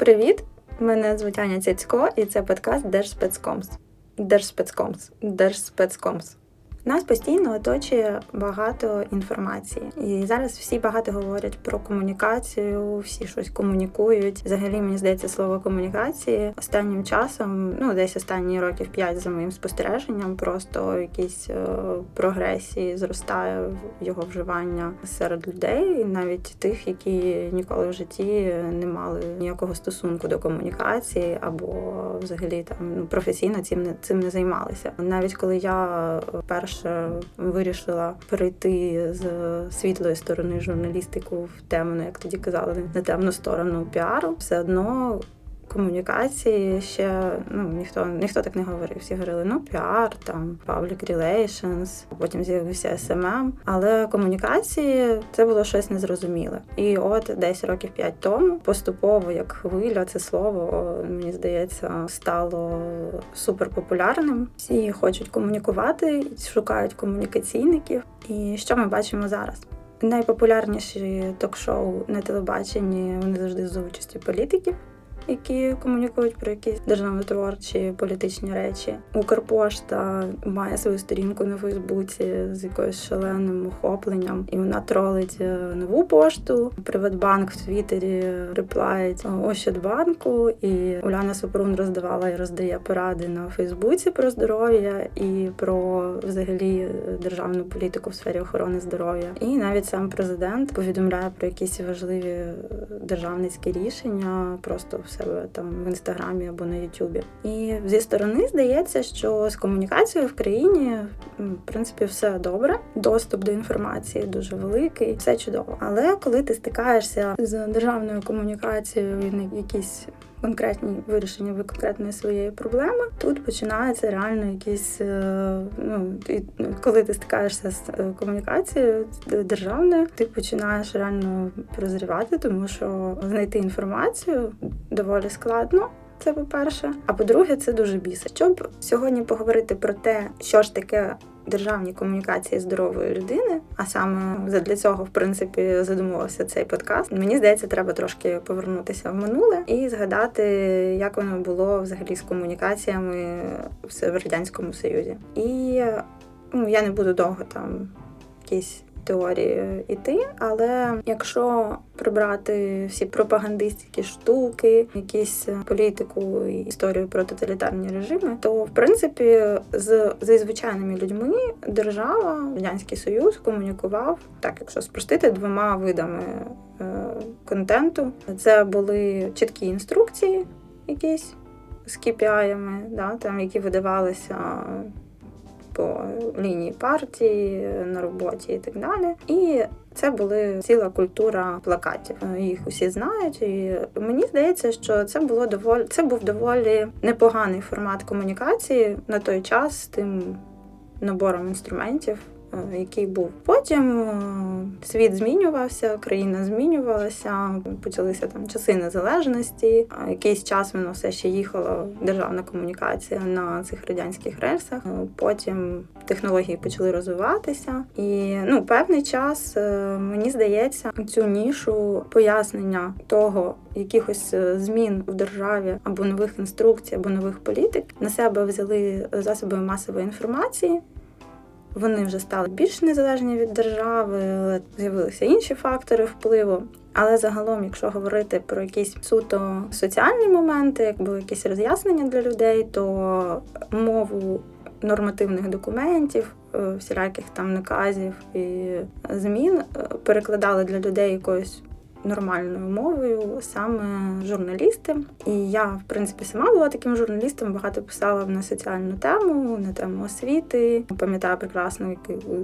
Привіт! Мене звуть Аня Цяцько, і це подкаст Держспецкомс. Держспецкомс. Держспецкомс. Нас постійно оточує багато інформації, і зараз всі багато говорять про комунікацію, всі щось комунікують. Взагалі, мені здається, слово комунікації останнім часом, ну десь останні років п'ять за моїм спостереженням, просто якісь е, прогресії зростає його вживання серед людей, навіть тих, які ніколи в житті не мали ніякого стосунку до комунікації, або взагалі там ну професійно цим не цим не займалися. Навіть коли я перш вперше вирішила перейти з світлої сторони журналістику в темну, як тоді казали, на темну сторону піару, все одно комунікації ще ну ніхто ніхто так не говорив. Всі говорили, ну піар, там public relations, потім з'явився SMM. Але комунікації це було щось незрозуміле. І от десь років п'ять тому поступово, як хвиля, це слово мені здається стало суперпопулярним. Всі хочуть комунікувати, шукають комунікаційників. І що ми бачимо зараз? Найпопулярніші ток-шоу на телебаченні вони завжди з участю політиків які комунікують про якісь державно-творчі політичні речі. Укрпошта має свою сторінку на Фейсбуці з якоюсь шаленим охопленням, і вона тролить е, нову пошту. Приватбанк в Твіттері реплають Ощадбанку, і Уляна Супрун роздавала і роздає поради на Фейсбуці про здоров'я і про взагалі державну політику в сфері охорони здоров'я. І навіть сам президент повідомляє про якісь важливі державницькі рішення просто в себе там в інстаграмі або на Ютубі. І зі сторони здається, що з комунікацією в країні в принципі все добре. Доступ до інформації дуже великий, все чудово. Але коли ти стикаєшся з державною комунікацією і якісь конкретні вирішення конкретної своєї проблеми. Тут починається реально якісь е, ну коли ти стикаєшся з е, комунікацією державною, ти починаєш реально прозрівати, тому що знайти інформацію доволі складно. Це по-перше. А по-друге, це дуже бісить. Щоб сьогодні поговорити про те, що ж таке державні комунікації здорової людини, а саме для цього, в принципі, задумувався цей подкаст. Мені здається, треба трошки повернутися в минуле і згадати, як воно було взагалі з комунікаціями в радянському союзі. І ну, я не буду довго там якісь теорії йти, але якщо прибрати всі пропагандистські штуки, якісь політику і історію про тоталітарні режими, то в принципі з зі звичайними людьми держава радянський союз комунікував так, якщо спростити двома видами е, контенту, це були чіткі інструкції, якісь з KPI-ями, да, там які видавалися по лінії партії на роботі і так далі. І це були ціла культура плакатів. Їх усі знають, і мені здається, що це було доволі це був доволі непоганий формат комунікації на той час з тим набором інструментів. Е, який був. Потім е, світ змінювався, країна змінювалася, почалися там часи незалежності. Якийсь час воно все ще їхала державна комунікація на цих радянських рельсах. Е, потім технології почали розвиватися, і ну певний час мені здається цю нішу пояснення того. Якихось змін в державі або нових інструкцій, або нових політик на себе взяли засоби масової інформації, вони вже стали більш незалежні від держави, з'явилися інші фактори впливу. Але загалом, якщо говорити про якісь суто соціальні моменти, якби якісь роз'яснення для людей, то мову нормативних документів, е, всіляких там наказів і змін е, перекладали для людей якоюсь нормальною мовою саме журналісти. І я, в принципі, сама була таким журналістом, багато писала на соціальну тему, на тему освіти. Пам'ятаю прекрасно,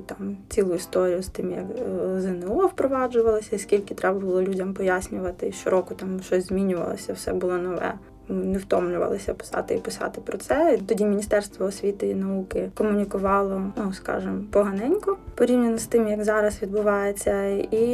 там цілу історію з тим, як е, ЗНО впроваджувалося, скільки треба було людям пояснювати. Щороку там щось змінювалося, все було нове. Не втомлювалися писати і писати про це. Тоді Міністерство освіти і науки комунікувало, ну скажімо, поганенько порівняно з тим, як зараз відбувається. І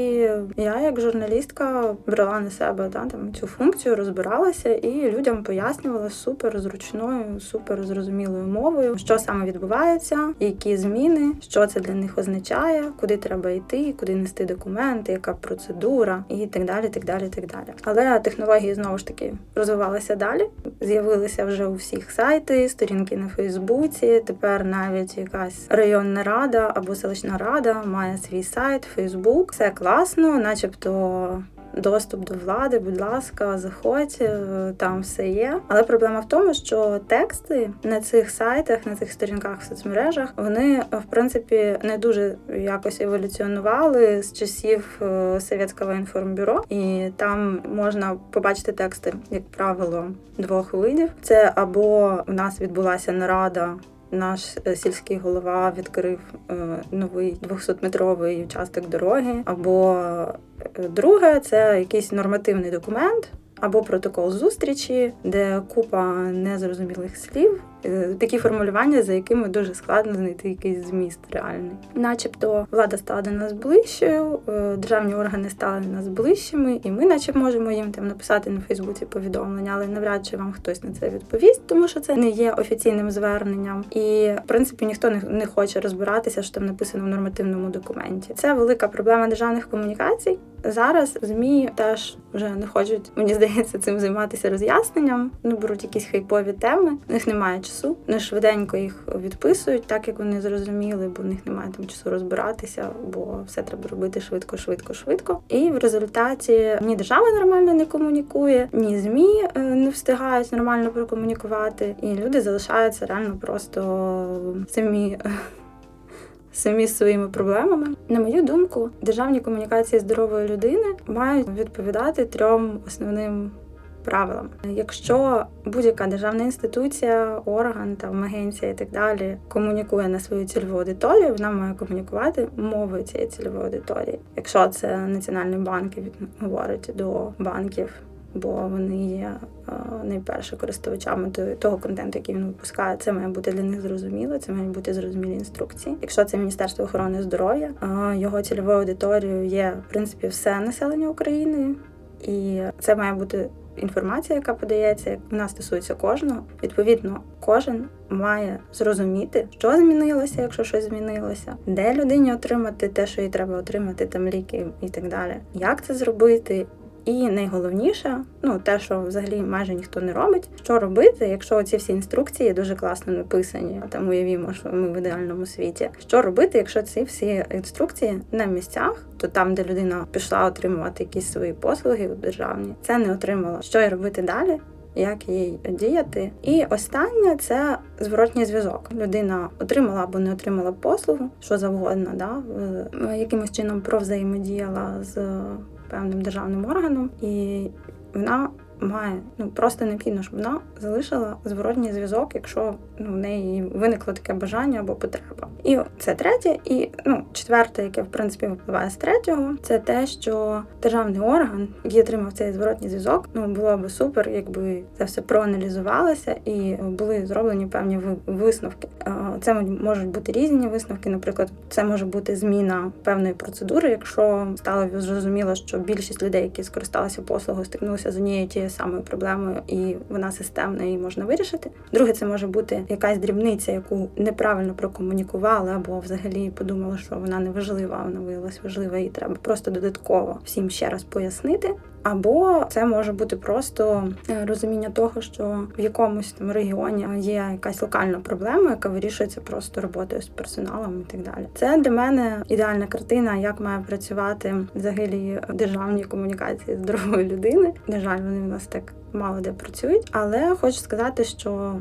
я, як журналістка, брала на себе да, там цю функцію, розбиралася і людям пояснювала супер зручною, супер зрозумілою мовою, що саме відбувається, які зміни, що це для них означає, куди треба йти, куди нести документи, яка процедура і так далі. так далі, так далі. Але технології знову ж таки розвивалися далі. З'явилися вже у всіх сайти, сторінки на Фейсбуці. Тепер навіть якась районна рада або селищна рада має свій сайт, Фейсбук. Все класно, начебто доступ до влади, будь ласка, заходь, е, там все є. Але проблема в тому, що тексти на цих сайтах, на цих сторінках в соцмережах, вони в принципі не дуже якось еволюціонували з часів е, Совєтського інформбюро, і там можна побачити тексти, як правило, двох видів. Це або у нас відбулася нарада наш е, сільський голова відкрив е, новий 200-метровий участок дороги. Або е, друге це якийсь нормативний документ. Або протокол зустрічі, де купа незрозумілих слів, такі формулювання, за якими дуже складно знайти якийсь зміст реальний, начебто, влада стала до нас ближчою, е, державні органи стали до нас ближчими, і ми, наче, можемо їм там написати на Фейсбуці повідомлення, але навряд чи вам хтось на це відповість, тому що це не є офіційним зверненням, і в принципі ніхто не, хоче розбиратися, що там написано в нормативному документі. Це велика проблема державних комунікацій. Зараз змі теж вже не хочуть, мені здається, цим займатися роз'ясненням. Ну беруть якісь хайпові теми. У них немає. Вони швиденько їх відписують, так як вони зрозуміли, бо в них немає там часу розбиратися, бо все треба робити швидко, швидко, швидко. І в результаті ні держава нормально не комунікує, ні змі е, не встигають нормально прокомунікувати, і люди залишаються реально просто самі самі своїми проблемами. На мою думку, державні комунікації здорової людини мають відповідати трьом основним. Правилам, якщо будь-яка державна інституція, орган там агенція і так далі комунікує на свою цільову аудиторію, вона має комунікувати мовою цієї цільової аудиторії. Якщо це національний банк, говорить до банків бо вони є е, найперше користувачами того контенту, який він випускає. Це має бути для них зрозуміло, це мають бути зрозумілі інструкції. Якщо це Міністерство охорони здоров'я, е, його цільовою аудиторією є в принципі все населення України, і це має бути. Інформація, яка подається, вона стосується кожного. Відповідно, кожен має зрозуміти, що змінилося, якщо щось змінилося, де людині отримати те, що їй треба отримати, там ліки і так далі. Як це зробити, і найголовніше, ну те, що взагалі майже ніхто не робить, що робити, якщо ці всі інструкції дуже класно написані, там уявімо, що ми в ідеальному світі. Що робити, якщо ці всі інструкції на місцях, то там, де людина пішла отримувати якісь свої послуги державні, це не отримала. Що й робити далі? Як їй діяти, і останнє це зворотній зв'язок. Людина отримала або не отримала послугу, що завгодно, да якимось чином провзаємодіяла з певним державним органом, і вона має ну просто необхідно, щоб вона залишила зворотній зв'язок, якщо ну, в неї виникло таке бажання або потреба. І це третє, і ну четверте, яке в принципі випливає з третього, це те, що державний орган, який отримав цей зворотній зв'язок, ну було би супер, якби це все проаналізувалося і були зроблені певні висновки. Це можуть бути різні висновки. Наприклад, це може бути зміна певної процедури, якщо стало зрозуміло, що більшість людей, які скористалися послугою, стикнулися з однією тією самою проблемою, і вона системна і можна вирішити. Друге, це може бути якась дрібниця, яку неправильно прокомунікували, або взагалі подумали, що вона не важлива, вона виявилась важлива, і треба просто додатково всім ще раз пояснити. Або це може бути просто е, розуміння того, що в якомусь там регіоні є якась локальна проблема, яка вирішується просто роботою з персоналом і так далі. Це для мене ідеальна картина, як має працювати взагалі державні комунікації здорової людини. На жаль, вони в нас так мало де працюють, але хочу сказати, що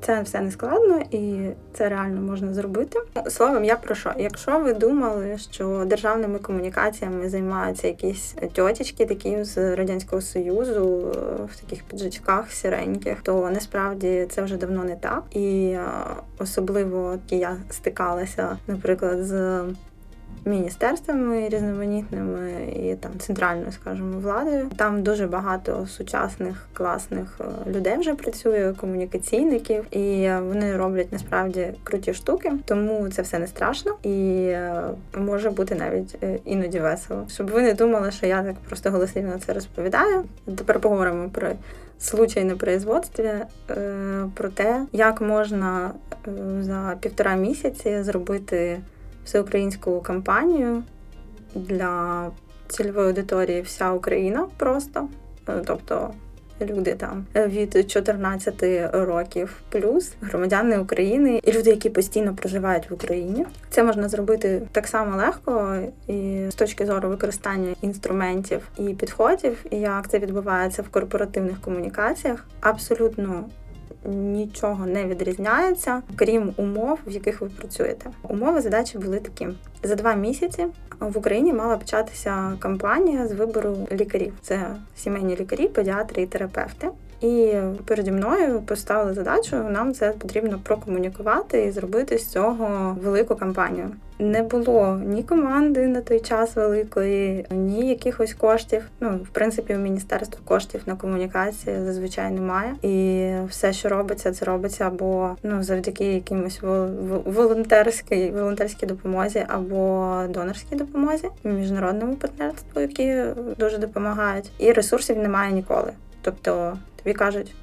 це все не складно і це реально можна зробити. Словом, я про що? Якщо ви думали, що державними комунікаціями займаються якісь тьотічки, такі з радянського союзу в таких піджачках сіреньких, то насправді це вже давно не так. І особливо я стикалася, наприклад, з міністерствами різноманітними і там центральною, скажімо, владою. Там дуже багато сучасних класних е, людей вже працює, комунікаційників, і вони роблять насправді круті штуки, тому це все не страшно і е, може бути навіть е, іноді весело. Щоб ви не думали, що я так просто голослівно це розповідаю. Тепер поговоримо про случай на производстві, про те, як можна за півтора місяці зробити всеукраїнську кампанію для цільової аудиторії вся Україна просто. Е, тобто люди там від 14 років плюс громадяни України і люди, які постійно проживають в Україні. Це можна зробити так само легко і з точки зору використання інструментів і підходів, і як це відбувається в корпоративних комунікаціях. Абсолютно нічого не відрізняється, крім умов, в яких ви працюєте. Умови задачі були такі: за два місяці в Україні мала початися кампанія з вибору лікарів. Це сімейні лікарі, педіатри і терапевти. І переді мною поставили задачу. Нам це потрібно прокомунікувати і зробити з цього велику кампанію. Не було ні команди на той час великої, ні якихось коштів. Ну, в принципі, у міністерства коштів на комунікацію зазвичай немає. І все, що робиться, це робиться або ну завдяки якимось волонтерській волонтерській допомозі, або донорській допомозі, міжнародному партнерству, які дуже допомагають. І ресурсів немає ніколи. Тобто тобі кажуть.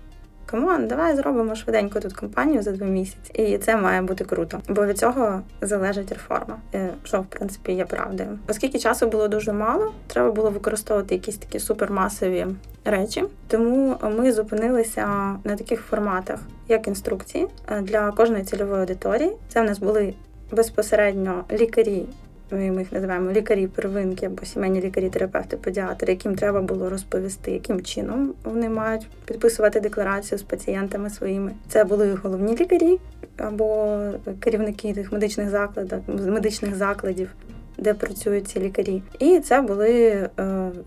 Come on, давай зробимо швиденько тут кампанію за два місяці, і це має бути круто, бо від цього залежить реформа, е, що в принципі є правдою. Оскільки часу було дуже мало, треба було використовувати якісь такі супермасові речі. Тому ми зупинилися на таких форматах, як інструкції е, для кожної цільової аудиторії. Це в нас були безпосередньо лікарі ми їх називаємо лікарі первинки або сімейні лікарі, терапевти, педіатри, яким треба було розповісти, яким чином вони мають підписувати декларацію з пацієнтами своїми. Це були головні лікарі або керівники тих медичних закладів, медичних закладів. Де працюють ці лікарі, і це були е,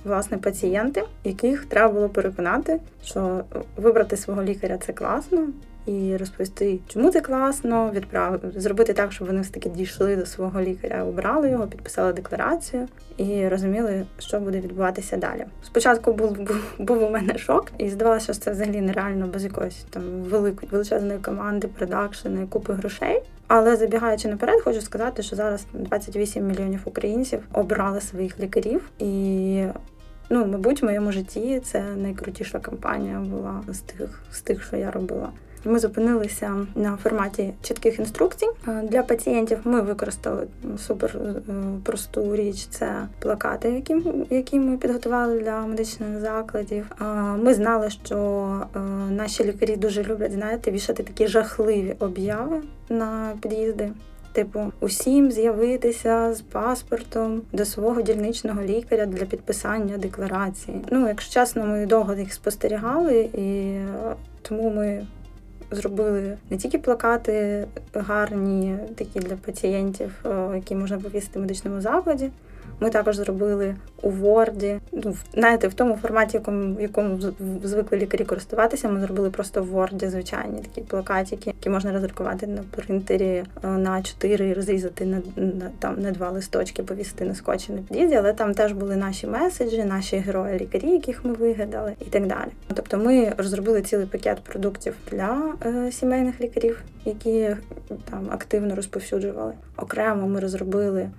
власне пацієнти, яких треба було переконати, що вибрати свого лікаря це класно, і розповісти, чому це класно, відправити зробити так, щоб вони все таки дійшли до свого лікаря, обрали його, підписали декларацію і розуміли, що буде відбуватися далі. Спочатку був був, у мене шок, і здавалося, що це взагалі нереально без якоїсь там великої величезної команди, продакшени, купи грошей. Але забігаючи наперед, хочу сказати, що зараз 28 мільйонів українців обрали своїх лікарів і. Ну, мабуть, в моєму житті це найкрутіша кампанія була з тих з тих, що я робила. Ми зупинилися на форматі чітких інструкцій е, для пацієнтів. Ми використали супер е, просту річ. Це плакати, які які ми підготували для медичних закладів. Е, ми знали, що наші лікарі дуже люблять знаєте, вішати такі жахливі обяви на під'їзди. Типу, усім з'явитися з паспортом до свого дільничного лікаря для підписання декларації. Ну, якщо чесно, ми довго їх спостерігали, і тому ми зробили не тільки плакати гарні, такі для пацієнтів, які можна повісити в медичному закладі. Ми також зробили у Word, ну знаєте, в тому форматі, якому в якому звикли лікарі користуватися. Ми зробили просто в Word звичайні такі плакатики, які можна роздрукувати на принтері е, на 4 і розрізати на, на там на два листочки, повісити на скотчі на під'їзді, але там теж були наші меседжі, наші герої-лікарі, яких ми вигадали, і так далі. Тобто, ми розробили цілий пакет продуктів для е, сімейних лікарів, які там активно розповсюджували. Окремо ми розробили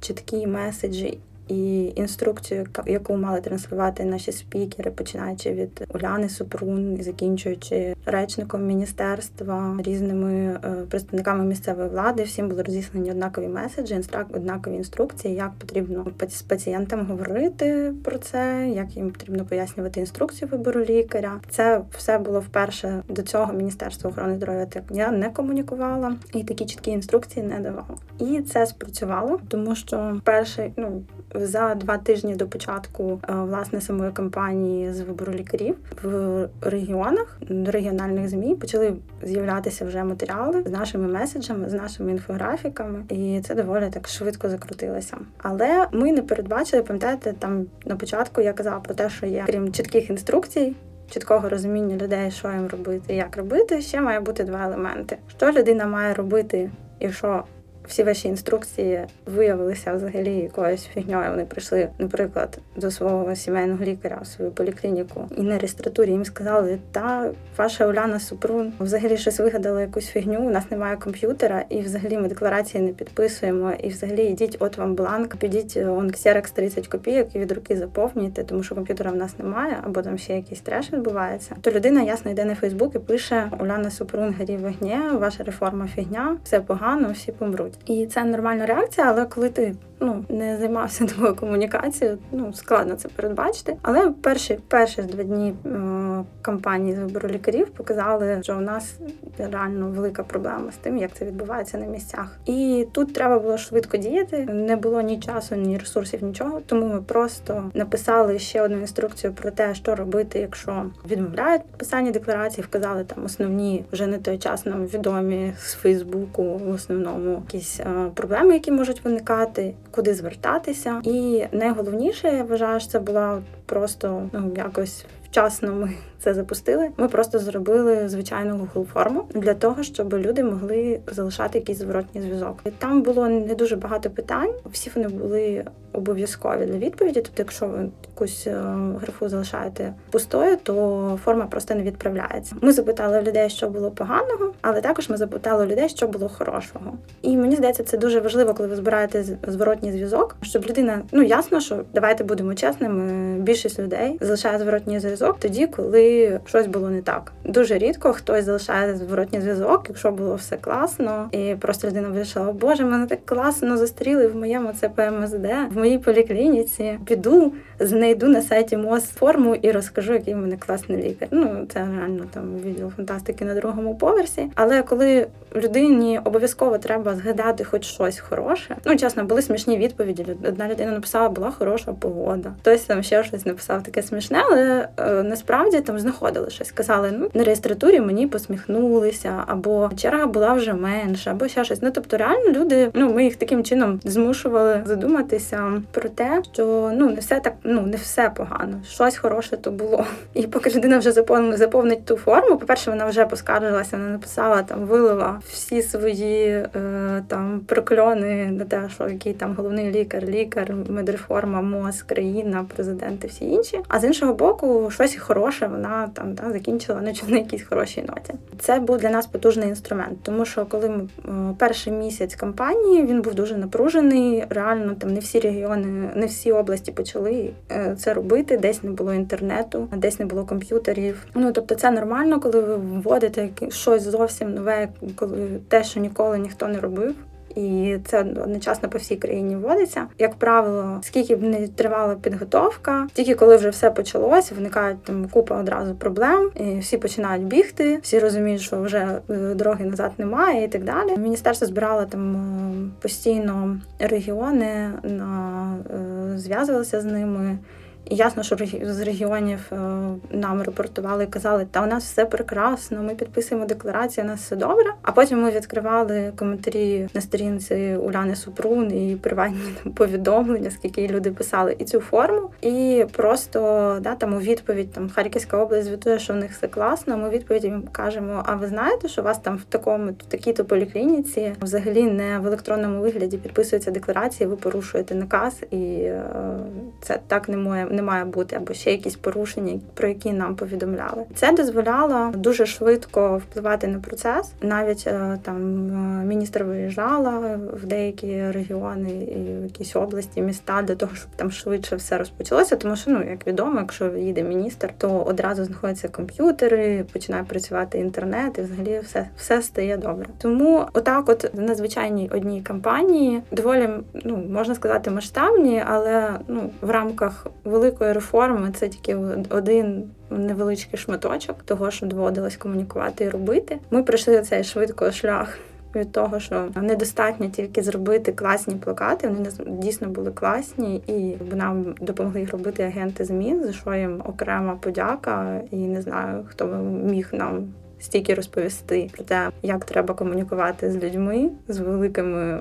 чіткі меседжі і інструкцію, яку мали транслювати наші спікери, починаючи від Уляни Супрун і закінчуючи речником міністерства, різними е, представниками місцевої влади, всім були розіслані однакові меседжі, однакові інструкції, як потрібно з пацієнтам говорити про це, як їм потрібно пояснювати інструкцію вибору лікаря. Це все було вперше до цього Міністерство охорони здоров'я так я не комунікувала і такі чіткі інструкції не давала. І це спрацювало, тому що перший ну за два тижні до початку е, власне самої кампанії з вибору лікарів в регіонах до регіональних змі почали з'являтися вже матеріали з нашими меседжами, з нашими інфографіками, і це доволі так швидко закрутилося. Але ми не передбачили, пам'ятаєте, там на початку я казала про те, що є крім чітких інструкцій. Чіткого розуміння людей, що їм робити, як робити, ще має бути два елементи: що людина має робити, і що всі ваші інструкції виявилися взагалі якоюсь фігньою. Вони прийшли, наприклад, до свого сімейного лікаря в свою поліклініку, і на реєстратурі їм сказали, та ваша Уляна Супрун взагалі щось вигадала якусь фігню. У нас немає комп'ютера, і взагалі ми декларації не підписуємо. І взагалі йдіть, от вам бланк, підіть он Xerox 30 копійок і від руки заповнюйте, тому що комп'ютера в нас немає, або там ще якийсь треш відбувається. То людина ясно йде на Фейсбук і пише Уляна Супрун горі вогні, ваша реформа фігня, все погано, всі помруть. І це нормальна реакція, але коли ти ну не займався такою комунікацією, ну складно це передбачити. Але перші перші два дні е, кампанії з вибору лікарів показали, що у нас реально велика проблема з тим, як це відбувається на місцях. І тут треба було швидко діяти. Не було ні часу, ні ресурсів, нічого. Тому ми просто написали ще одну інструкцію про те, що робити, якщо відмовляють підписання декларації, вказали там основні вже не той час нам відомі з Фейсбуку, в основному якісь е, проблеми, які можуть виникати куди звертатися. І найголовніше, я вважаю, що це була просто ну якось вчасно ми це запустили. Ми просто зробили звичайну Google форму для того, щоб люди могли залишати якийсь зворотній зв'язок. Там було не дуже багато питань. Всі вони були обов'язкові для відповіді. Тобто, якщо ви якусь е, графу залишаєте пустою, то форма просто не відправляється. Ми запитали людей, що було поганого, але також ми запитали людей, що було хорошого. І мені здається, це дуже важливо, коли ви збираєте зворотній зв'язок, щоб людина ну ясно, що давайте будемо чесними. Більшість людей залишає зворотній зв'язок тоді, коли щось було не так. Дуже рідко хтось залишає зворотній зв'язок, якщо було все класно, і просто людина вирішила, боже, мене так класно зустріли в моєму ЦПМСД, в моїй поліклініці. Піду, знайду на сайті МОЗ форму і розкажу, який в мене класний лікар. Ну це реально там відділ фантастики на другому поверсі. Але коли людині обов'язково треба згадати хоч щось хороше, ну чесно, були смішні відповіді. Одна людина написала, була хороша погода. Хтось там ще щось написав таке смішне, але е, насправді там знаходили щось. Казали, ну на реєстратурі мені посміхнулися, або черга була вже менша, або ще щось. Ну тобто, реально люди, ну ми їх таким чином змушували задуматися про те, що ну не все так, ну не все погано. Щось хороше то було. І поки людина вже заповнить, заповнить ту форму, по перше, вона вже поскаржилася, вона написала там, вилила всі свої е, там прокльони на те, що який там головний лікар, лікар, медреформа, МОЗ, країна, президенти, всі інші. А з іншого боку, щось хороше вона там та закінчила на на якійсь хорошій ноті. Це був для нас потужний інструмент, тому що коли ми е, перший місяць кампанії він був дуже напружений. Реально там не всі регіони, не всі області почали е, це робити. Десь не було інтернету, десь не було комп'ютерів. Ну тобто, це нормально, коли ви вводите щось зовсім нове, коли те, що ніколи ніхто не робив і це одночасно по всій країні вводиться. Як правило, скільки б не тривала підготовка, тільки коли вже все почалось, виникають там купа одразу проблем, і всі починають бігти, всі розуміють, що вже е, дороги назад немає, і так далі. Міністерство збирало там е, постійно регіони на е, зв'язувалося з ними. І ясно, що з регіонів е, нам репортували і казали, та у нас все прекрасно, ми підписуємо декларацію, у нас все добре. А потім ми відкривали коментарі на сторінці Уляни Супрун і приватні повідомлення, скільки люди писали і цю форму. І просто да, там у відповідь там Харківська область звітує, що в них все класно. Ми відповіді їм кажемо: а ви знаєте, що у вас там в такому в такій-то поліклініці взагалі не в електронному вигляді підписується декларація, ви порушуєте наказ, і е, це так не має не має бути, або ще якісь порушення, про які нам повідомляли. Це дозволяло дуже швидко впливати на процес. Навіть е, там е, міністр виїжджала в деякі регіони і в якісь області, міста для того, щоб там швидше все розпочалося. Тому що ну як відомо, якщо їде міністр, то одразу знаходяться комп'ютери, починає працювати інтернет, і взагалі все все стає добре. Тому, отак, от на звичайній одній кампанії доволі ну можна сказати масштабні, але ну в рамках великої реформи це тільки один невеличкий шматочок того, що доводилось комунікувати і робити. Ми пройшли цей швидко шлях. Від того, що недостатньо тільки зробити класні плакати, вони дійсно були класні, і нам допомогли їх робити агенти змін, за що їм окрема подяка, і не знаю, хто міг нам стільки розповісти про те, як треба комунікувати з людьми, з великими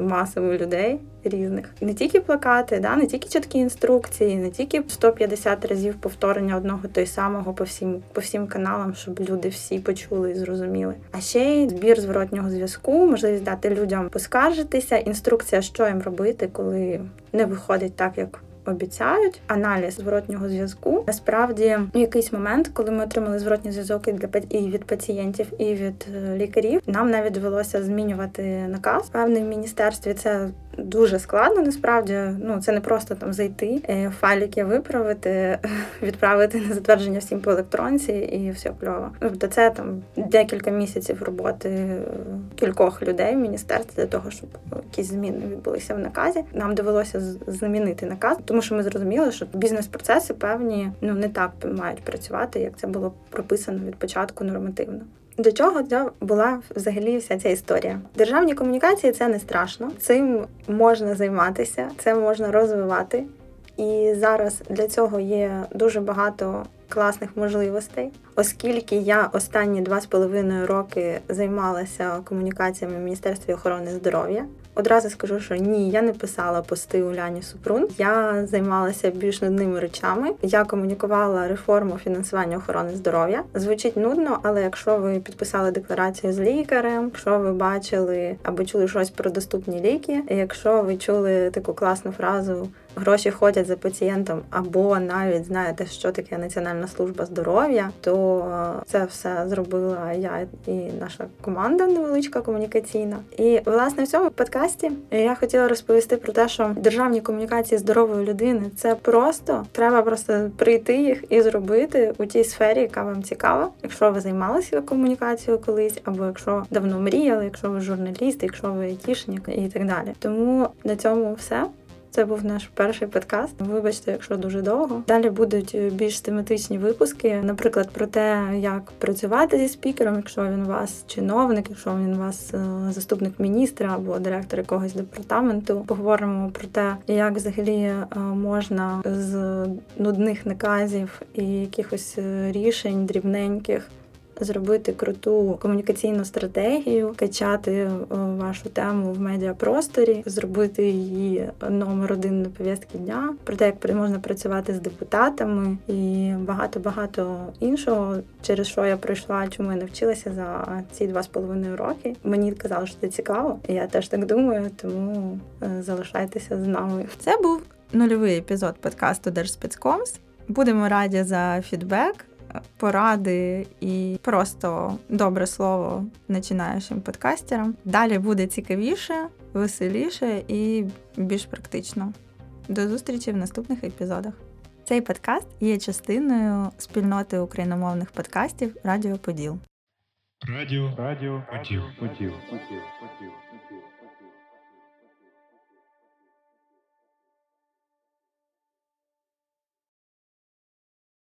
масами людей різних. Не тільки плакати, да, не тільки чіткі інструкції, не тільки 150 разів повторення одного той самого по всім по всім каналам, щоб люди всі почули і зрозуміли. А ще й збір зворотнього зв'язку, можливість дати людям поскаржитися, інструкція, що їм робити, коли не виходить так, як обіцяють аналіз зворотнього зв'язку. Насправді, в якийсь момент, коли ми отримали зворотній зв'язок і для і від пацієнтів, і від е, лікарів, нам навіть довелося змінювати наказ. Певний в міністерстві це дуже складно. Насправді, ну це не просто там зайти, е, файлики виправити, відправити на затвердження всім по електронці, і все кльово. Тобто це там декілька місяців роботи е, кількох людей в міністерстві для того, щоб якісь зміни відбулися в наказі. Нам довелося замінити наказ, тому що ми зрозуміли, що бізнес-процеси певні ну не так мають працювати, як це було прописано від початку нормативно. До чого була взагалі вся ця історія? Державні комунікації це не страшно. Цим можна займатися, це можна розвивати. І зараз для цього є дуже багато класних можливостей, оскільки я останні два з половиною роки займалася комунікаціями в Міністерстві охорони здоров'я. Одразу скажу, що ні, я не писала пости у Ляні Супрун. Я займалася більш нудними речами. Я комунікувала реформу фінансування охорони здоров'я. Звучить нудно, але якщо ви підписали декларацію з лікарем, якщо ви бачили або чули щось про доступні ліки, якщо ви чули таку класну фразу гроші ходять за пацієнтом, або навіть знаєте, що таке Національна служба здоров'я, то е, це все зробила я і наша команда невеличка комунікаційна. І власне в цьому подкасті я хотіла розповісти про те, що державні комунікації здорової людини це просто треба просто прийти їх і зробити у тій сфері, яка вам цікава. Якщо ви займалися комунікацією колись, або якщо давно мріяли, якщо ви журналіст, якщо ви айтішник і так далі. Тому на цьому все. Це був наш перший подкаст. Вибачте, якщо дуже довго. Далі будуть більш тематичні випуски, наприклад, про те, як працювати зі спікером, якщо він у вас чиновник, якщо він у вас е, заступник міністра або директор якогось департаменту. Поговоримо про те, як взагалі е, можна з нудних наказів і якихось е, рішень дрібненьких зробити круту комунікаційну стратегію, качати е, вашу тему в медіапросторі, зробити її номер один на пов'язки дня, про те, як можна працювати з депутатами і багато багато іншого, через що я пройшла, чому я навчилася за ці два з половиною роки. Мені казали, що це цікаво, і я теж так думаю, тому е, залишайтеся з нами. Це був нульовий епізод подкасту Держспецкомс. Будемо раді за фідбек поради і просто добре слово починаючим подкастерам. Далі буде цікавіше, веселіше і більш практично. До зустрічі в наступних епізодах. Цей подкаст є частиною спільноти україномовних подкастів Радіо Поділ. Радіо Радіо Поділ. Поділ. Поділ. Поділ.